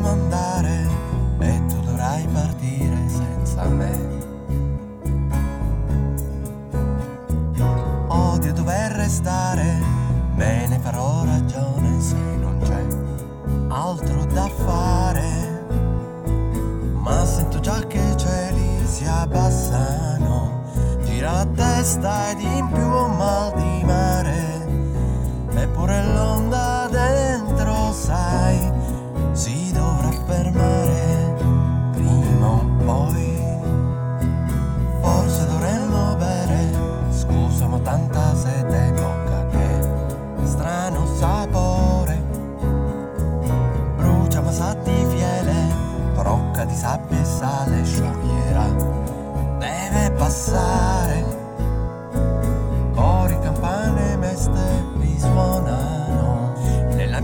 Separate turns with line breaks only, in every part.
mandare e tu dovrai partire senza me. Odio dover restare, me ne farò ragione se non c'è altro da fare. Ma sento già che i cieli si abbassano, gira la testa ed in più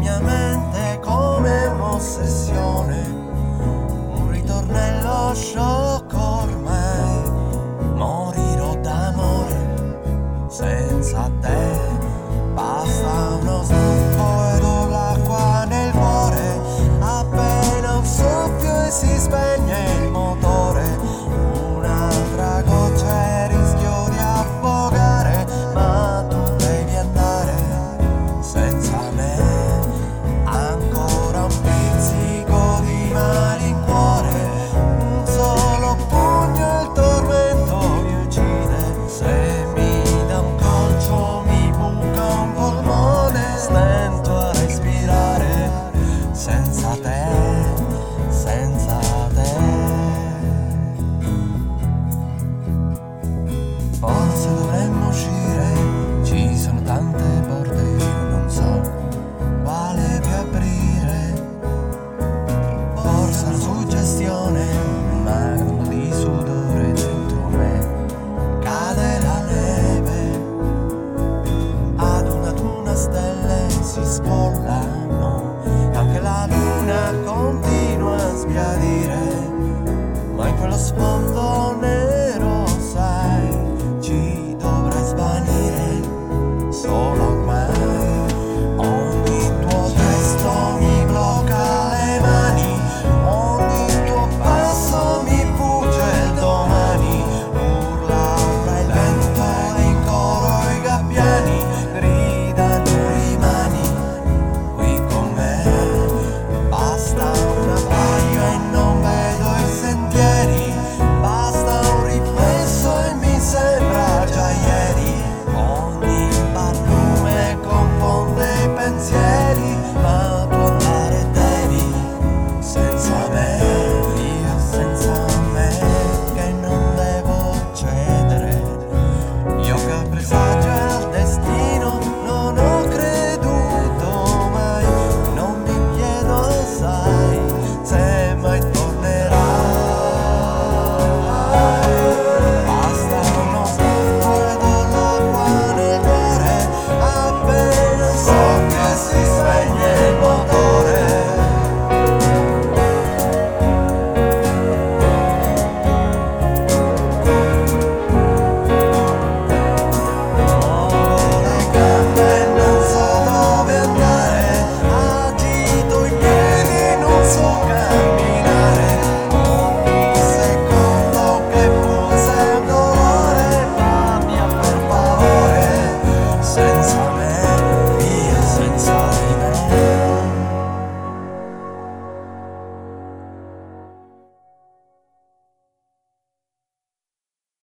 mia mente come un'ossessione. te, senza te. Forse dovremmo uscire, ci sono tante porte, io non so quale più aprire. Forse la suggestione. daddy.